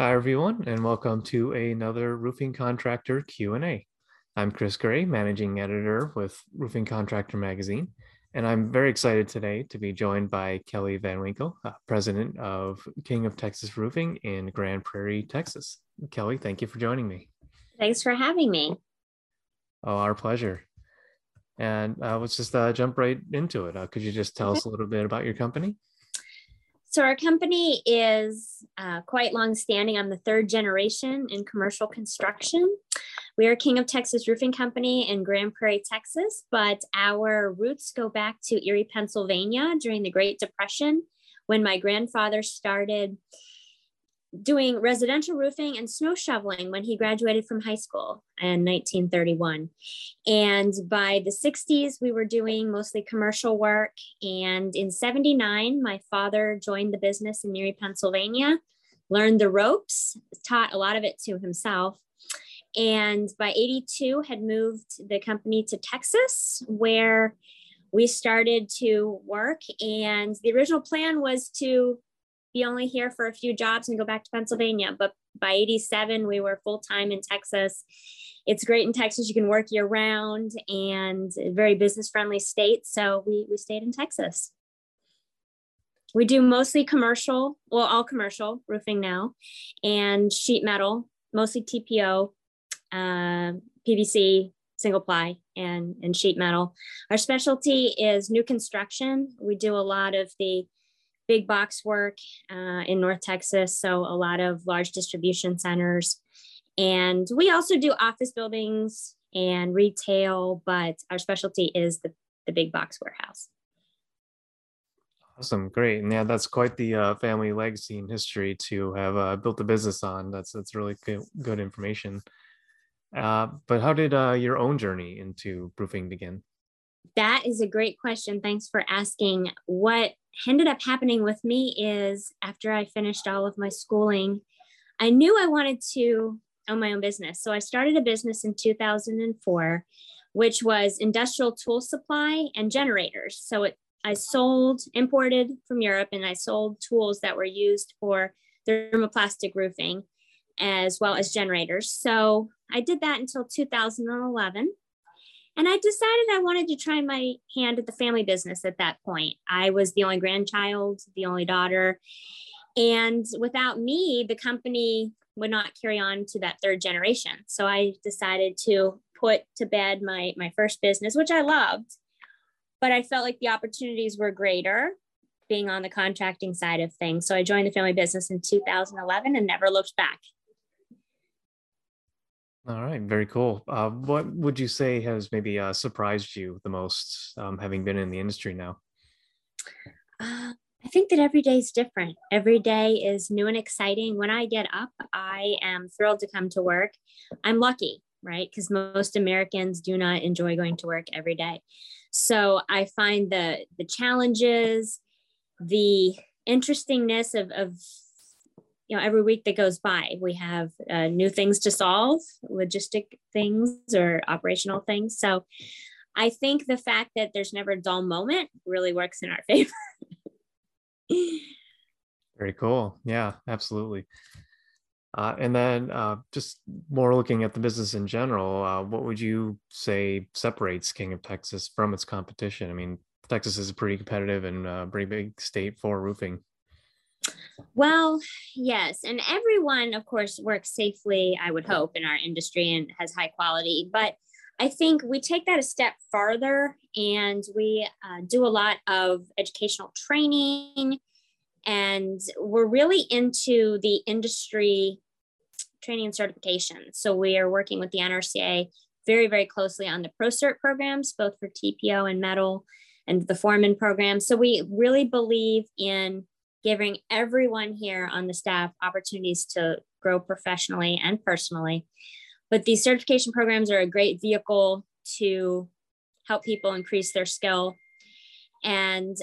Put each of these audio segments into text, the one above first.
Hi everyone, and welcome to another roofing contractor Q&A. I'm Chris Gray, managing editor with Roofing Contractor Magazine, and I'm very excited today to be joined by Kelly Van Winkle, uh, president of King of Texas Roofing in Grand Prairie, Texas. Kelly, thank you for joining me. Thanks for having me. Oh, our pleasure. And uh, let's just uh, jump right into it. Uh, could you just tell okay. us a little bit about your company? So our company is uh, quite long-standing. I'm the third generation in commercial construction. We are King of Texas Roofing Company in Grand Prairie, Texas, but our roots go back to Erie, Pennsylvania during the Great Depression when my grandfather started doing residential roofing and snow shoveling when he graduated from high school in 1931. And by the 60s, we were doing mostly commercial work. And in 79, my father joined the business in Erie, Pennsylvania, learned the ropes, taught a lot of it to himself. And by 82, had moved the company to Texas, where we started to work. And the original plan was to be only here for a few jobs and go back to Pennsylvania. But by 87, we were full time in Texas. It's great in Texas. You can work year round and very business friendly state. So we, we stayed in Texas. We do mostly commercial, well, all commercial roofing now, and sheet metal, mostly TPO, uh, PVC, single ply, and, and sheet metal. Our specialty is new construction. We do a lot of the big box work uh, in North Texas, so a lot of large distribution centers. And we also do office buildings and retail, but our specialty is the, the big box warehouse. Awesome, great, and yeah, that's quite the uh, family legacy and history to have uh, built a business on. That's that's really good, good information. Uh, but how did uh, your own journey into roofing begin? That is a great question. Thanks for asking. What ended up happening with me is after I finished all of my schooling, I knew I wanted to own my own business. So I started a business in 2004, which was industrial tool supply and generators. So it, I sold, imported from Europe, and I sold tools that were used for thermoplastic roofing as well as generators. So I did that until 2011. And I decided I wanted to try my hand at the family business at that point. I was the only grandchild, the only daughter. And without me, the company would not carry on to that third generation. So I decided to put to bed my, my first business, which I loved, but I felt like the opportunities were greater being on the contracting side of things. So I joined the family business in 2011 and never looked back. All right, very cool. Uh, what would you say has maybe uh, surprised you the most, um, having been in the industry now? Uh, I think that every day is different. Every day is new and exciting. When I get up, I am thrilled to come to work. I'm lucky, right? Because most Americans do not enjoy going to work every day. So I find the the challenges, the interestingness of, of you know every week that goes by we have uh, new things to solve logistic things or operational things. So i think the fact that there's never a dull moment really works in our favor. Very cool. Yeah absolutely. Uh, and then uh, just more looking at the business in general uh, what would you say separates king of texas from its competition? I mean texas is a pretty competitive and uh, pretty big state for roofing well, yes. And everyone, of course, works safely, I would hope, in our industry and has high quality. But I think we take that a step farther and we uh, do a lot of educational training. And we're really into the industry training and certification. So we are working with the NRCA very, very closely on the ProCert programs, both for TPO and metal and the foreman program. So we really believe in giving everyone here on the staff opportunities to grow professionally and personally. But these certification programs are a great vehicle to help people increase their skill. And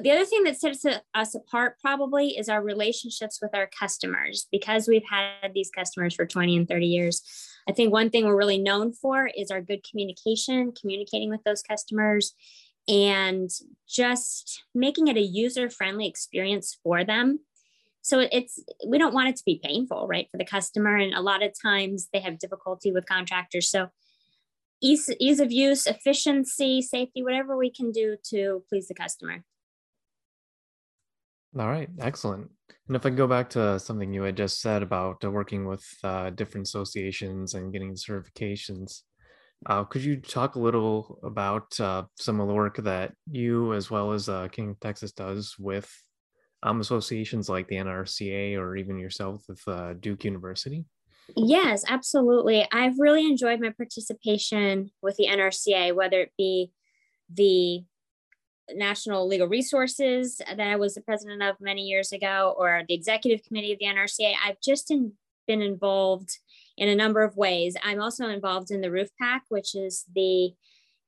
the other thing that sets us apart probably is our relationships with our customers. Because we've had these customers for 20 and 30 years, I think one thing we're really known for is our good communication, communicating with those customers and just making it a user friendly experience for them. so it's we don't want it to be painful right for the customer. And a lot of times they have difficulty with contractors. So ease, ease of use efficiency safety whatever we can do to please the customer. All right. Excellent. And if i go back to something you had just said about uh, working with uh, different associations and getting certifications uh, could you talk a little about uh, some of the work that you as well as uh, king of texas does with um, associations like the NRCA or even yourself with uh, Duke University? Yes, absolutely. I've really enjoyed my participation with the NRCA, whether it be the National Legal Resources that I was the president of many years ago, or the executive committee of the NRCA. I've just in, been involved in a number of ways. I'm also involved in the Roof Pack, which is the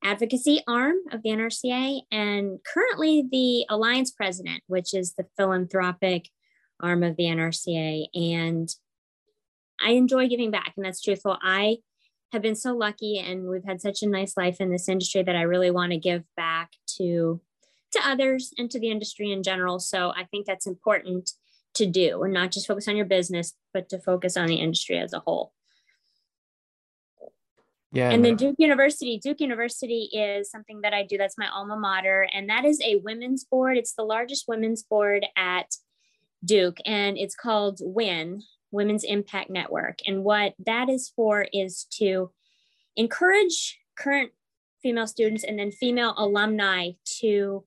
advocacy arm of the NRCA and currently the alliance president, which is the philanthropic arm of the NRCA. And I enjoy giving back, and that's truthful. I have been so lucky and we've had such a nice life in this industry that I really want to give back to to others and to the industry in general. So I think that's important to do and not just focus on your business, but to focus on the industry as a whole. Yeah. And then Duke University, Duke University is something that I do. That's my alma mater. And that is a women's board. It's the largest women's board at Duke. And it's called WIN, Women's Impact Network. And what that is for is to encourage current female students and then female alumni to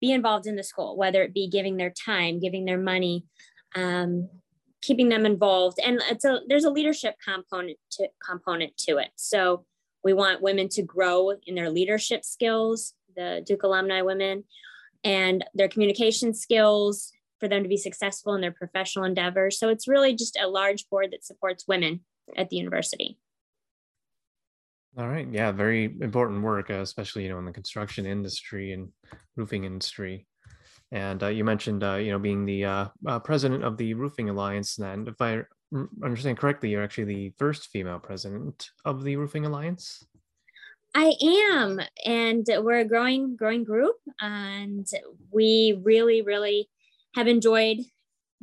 be involved in the school, whether it be giving their time, giving their money, um, keeping them involved. And it's a there's a leadership component to component to it. So we want women to grow in their leadership skills the duke alumni women and their communication skills for them to be successful in their professional endeavors. So it's really just a large board that supports women at the university. All right. Yeah very important work uh, especially you know in the construction industry and roofing industry and uh, you mentioned, uh, you know, being the uh, uh president of the Roofing Alliance. And if I understand correctly, you're actually the first female president of the Roofing Alliance. I am, and we're a growing, growing group, and we really, really have enjoyed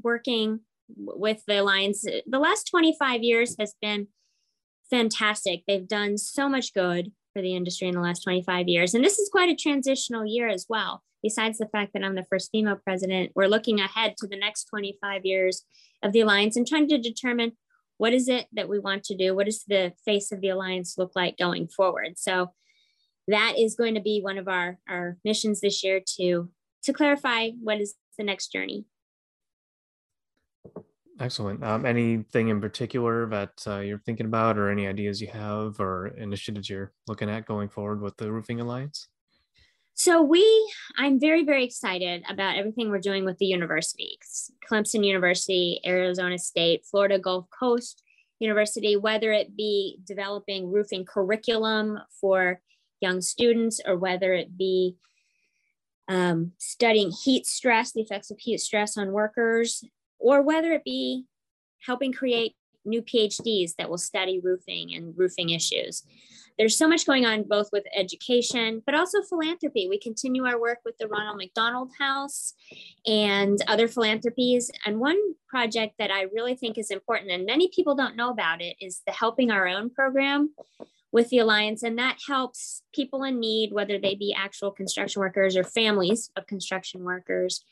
working with the alliance. The last 25 years has been fantastic. They've done so much good for the industry in the last 25 years, and this is quite a transitional year as well besides the fact that I'm the first female president, we're looking ahead to the next 25 years of the alliance and trying to determine what is it that we want to do? What does the face of the alliance look like going forward? So that is going to be one of our, our missions this year to, to clarify what is the next journey. Excellent. Um, anything in particular that uh, you're thinking about, or any ideas you have, or initiatives you're looking at going forward with the Roofing Alliance? So we, I'm very, very excited about everything we're doing with the universities, Clemson University, Arizona State, Florida Gulf Coast University, whether it be developing roofing curriculum for young students or whether it be um, studying heat stress, the effects of heat stress on workers, or whether it be helping create new PhDs that will study roofing and roofing issues there's so much going on both with education but also philanthropy. We continue our work with the ronald mcdonald house and other philanthropies. And one project that i really think is important and many people don't know about it is the helping our own program with the alliance. And that helps people in need whether they be actual construction workers or families of construction workers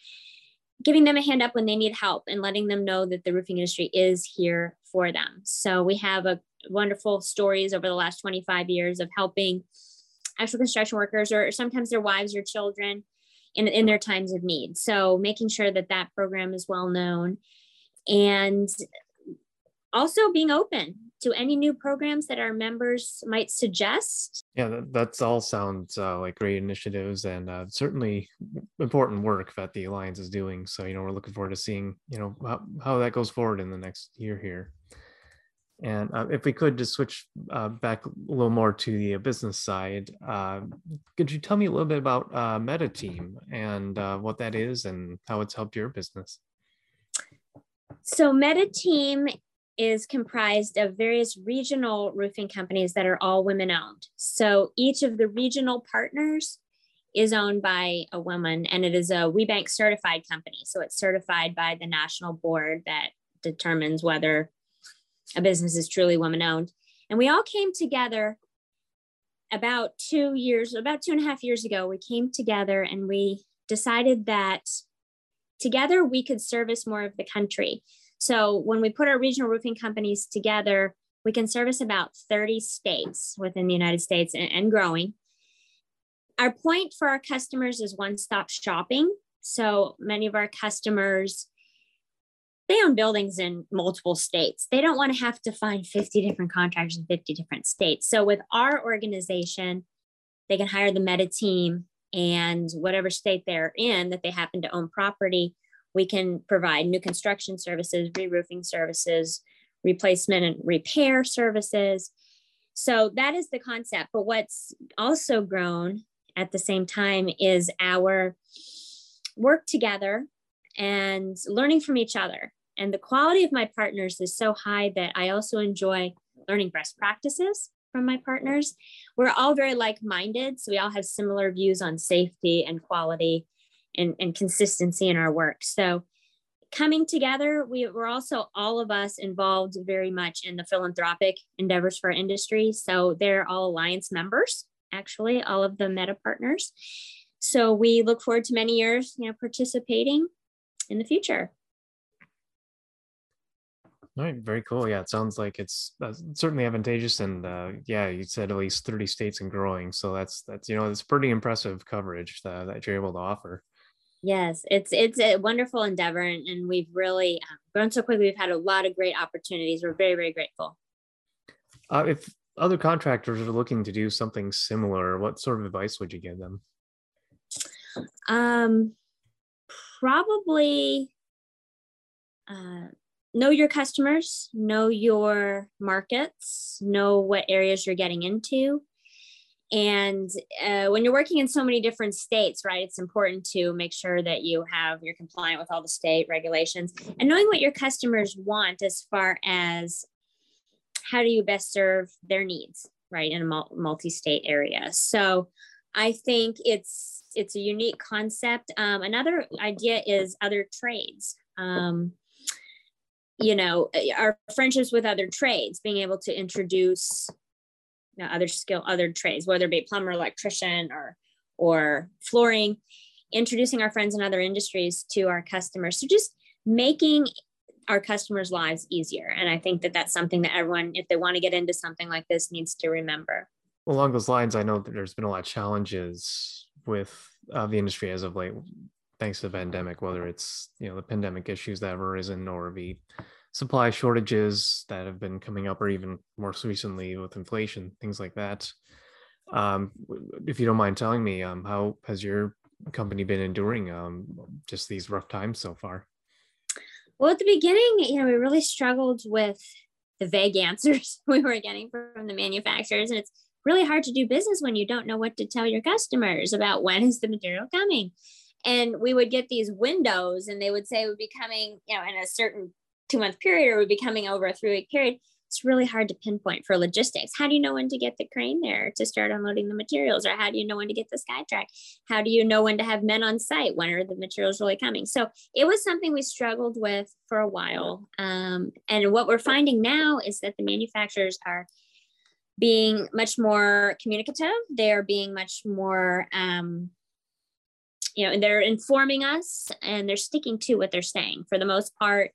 giving them a hand up when they need help and letting them know that the roofing industry is here for them. So we have a wonderful stories over the last 25 years of helping actual construction workers or sometimes their wives or children in, in their times of need. So making sure that that program is well known and also being open to any new programs that our members might suggest. Yeah, that, that's all sounds uh, like great initiatives and uh, certainly important work that the Alliance is doing. So, you know, we're looking forward to seeing, you know, how, how that goes forward in the next year here. And uh, if we could just switch uh, back a little more to the uh, business side, uh, could you tell me a little bit about uh, MetaTeam and uh, what that is and how it's helped your business? So, Meta Team is comprised of various regional roofing companies that are all women owned. So, each of the regional partners is owned by a woman and it is a WBENC certified company. So it's certified by the national board that determines whether a business is truly woman owned. And we all came together about two years, about two and a half years ago. We came together and we decided that together we could service more of the country. So when we put our regional roofing companies together, we can service about 30 states within the United States and, and growing. Our point for our customers is one stop shopping. So many of our customers, they own buildings in multiple states. They don't want to have to find 50 different contractors in 50 different states. So with our organization, they can hire the meta team and whatever state they're in that they happen to own property, we can provide new construction services, re-roofing services, replacement and repair services. So that is the concept. But what's also grown at the same time is our work together and learning from each other. And the quality of my partners is so high that I also enjoy learning best practices from my partners. We're all very like minded. So we all have similar views on safety and quality and, and consistency in our work. So coming together, we were also all of us involved very much in the philanthropic endeavors for industry. So they're all alliance members, actually, all of the meta partners. So we look forward to many years, you know, participating in the future. All right, very cool. Yeah, it sounds like it's uh, certainly advantageous, and uh, yeah, you said at least thirty states and growing. So that's that's you know it's pretty impressive coverage that, that you're able to offer. Yes, it's it's a wonderful endeavor, and, and we've really um, grown so quickly. We've had a lot of great opportunities. We're very very grateful. Uh, if other contractors are looking to do something similar, what sort of advice would you give them? Um, probably uh, know your customers, know your markets, know what areas you're getting into, and uh, when you're working in so many different states right it's important to make sure that you have you're compliant with all the state regulations. And knowing what your customers want as far as how do you best serve their needs right in a multi-state area. So i think it's it's a unique concept. Um, another idea is other trades. Um, you know our friendships with other trades being able to introduce know, other skill, other trades, whether it be plumber, electrician, or or flooring, introducing our friends in other industries to our customers. So just making our customers' lives easier. And I think that that's something that everyone, if they want to get into something like this, needs to remember. Along those lines, I know that there's been a lot of challenges with uh, the industry as of late, thanks to the pandemic, whether it's you know the pandemic issues that have arisen or the supply shortages that have been coming up, or even more recently with inflation, things like that. Um, if you don't mind telling me, um, how has your company been enduring um, just these rough times so far? Well, at the beginning, you know, we really struggled with the vague answers we were getting from the manufacturers, and it's really hard to do business when you don't know what to tell your customers about when is the material coming and we would get these windows and they would say it would be coming you know in a certain two month period or would be coming over a three week period it's really hard to pinpoint for logistics. How do you know when to get the crane there to start unloading the materials? Or how do you know when to get the SkyTrak? How do you know when to have men on site? When are the materials really coming? So it was something we struggled with for a while. Um, and what we're finding now is that the manufacturers are being much more communicative. They're being much more, um, you know, and they're informing us and they're sticking to what they're saying for the most part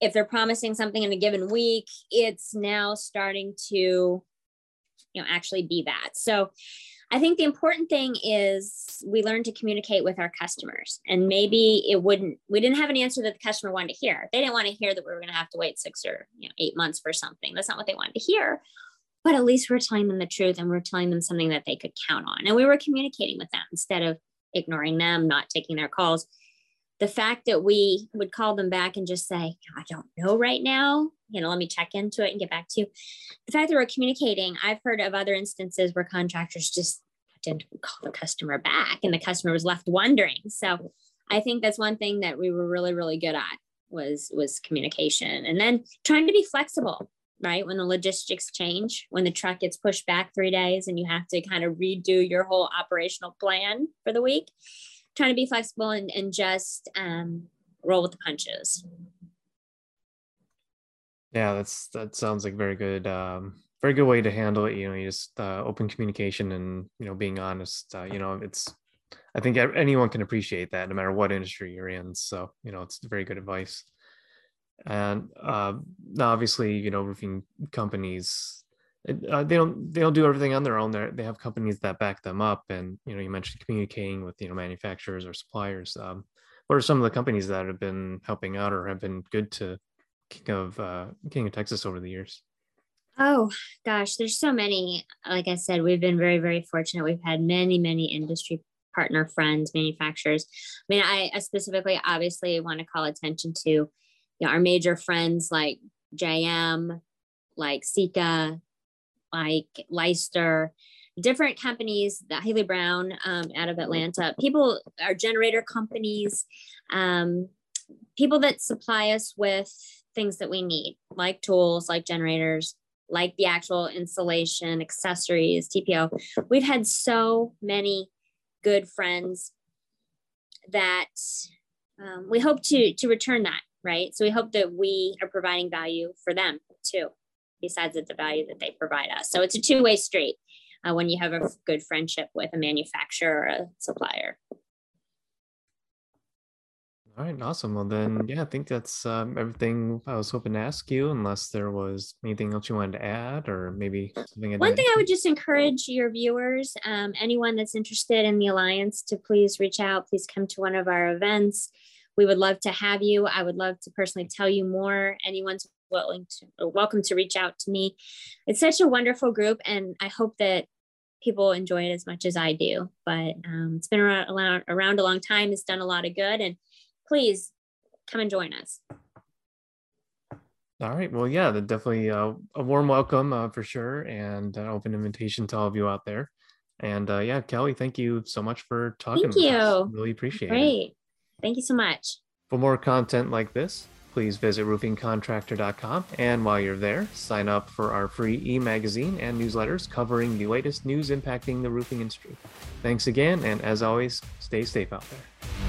if they're promising something in a given week, it's now starting to, you know, actually be that. So I think the important thing is we learn to communicate with our customers. And maybe it wouldn't, we didn't have an answer that the customer wanted to hear. They didn't want to hear that we were going to have to wait six or you know, eight months for something. That's not what they wanted to hear. But at least we're telling them the truth and we're telling them something that they could count on. And we were communicating with them instead of ignoring them, not taking their calls the fact that we would call them back and just say, I don't know right now, you know, let me check into it and get back to you. The fact that we're communicating, I've heard of other instances where contractors just didn't call the customer back and the customer was left wondering. So I think that's one thing that we were really, really good at was was communication and then trying to be flexible right? When the logistics change, when the truck gets pushed back three days and you have to kind of redo your whole operational plan for the week, trying to be flexible and, and just um, roll with the punches. Yeah, that's that sounds like very good, um, very good way to handle it. You know, you just uh, open communication and you know being honest. Uh, you know, it's I think anyone can appreciate that, no matter what industry you're in. So you know, it's very good advice. And uh, obviously, you know, roofing companies uh, they don't they don't do everything on their own. They they have companies that back them up. And you know, you mentioned communicating with you know manufacturers or suppliers. Um, what are some of the companies that have been helping out or have been good to King of uh, King of Texas over the years? Oh gosh, there's so many. Like I said, we've been very, very fortunate. We've had many, many industry partner friends, manufacturers. I mean, I, I specifically obviously want to call attention to you know our major friends like JM, like Sika, like Leister, different companies, that Haley Brown um, out of Atlanta, people are generator companies, um, people that supply us with things that we need, like tools, like generators, like the actual installation, accessories, TPO. We've had so many good friends that um, we hope to to return that, right? So we hope that we are providing value for them too, besides the value that they provide us. So it's a two way street uh, when you have a good friendship with a manufacturer or a supplier. All right, awesome. Well, then, yeah, I think that's um, everything I was hoping to ask you, unless there was anything else you wanted to add, or maybe something. One thing I would just encourage your viewers, um, anyone that's interested in the Alliance, to please reach out. Please come to one of our events. We would love to have you. I would love to personally tell you more. Anyone's willing to, welcome to reach out to me. It's such a wonderful group, and I hope that people enjoy it as much as I do. But um, it's been around, around a long time. It's done a lot of good, and please come and join us. All right. Well, yeah, definitely uh, a warm welcome uh, for sure, and an open invitation to all of you out there. And uh, yeah, Kelly, thank you so much for talking. Thank you. Really appreciate Great. it. Great. Thank you so much. For more content like this, please visit roofingcontractor.com. And while you're there, sign up for our free e magazine and newsletters covering the latest news impacting the roofing industry. Thanks again, and as always, stay safe out there.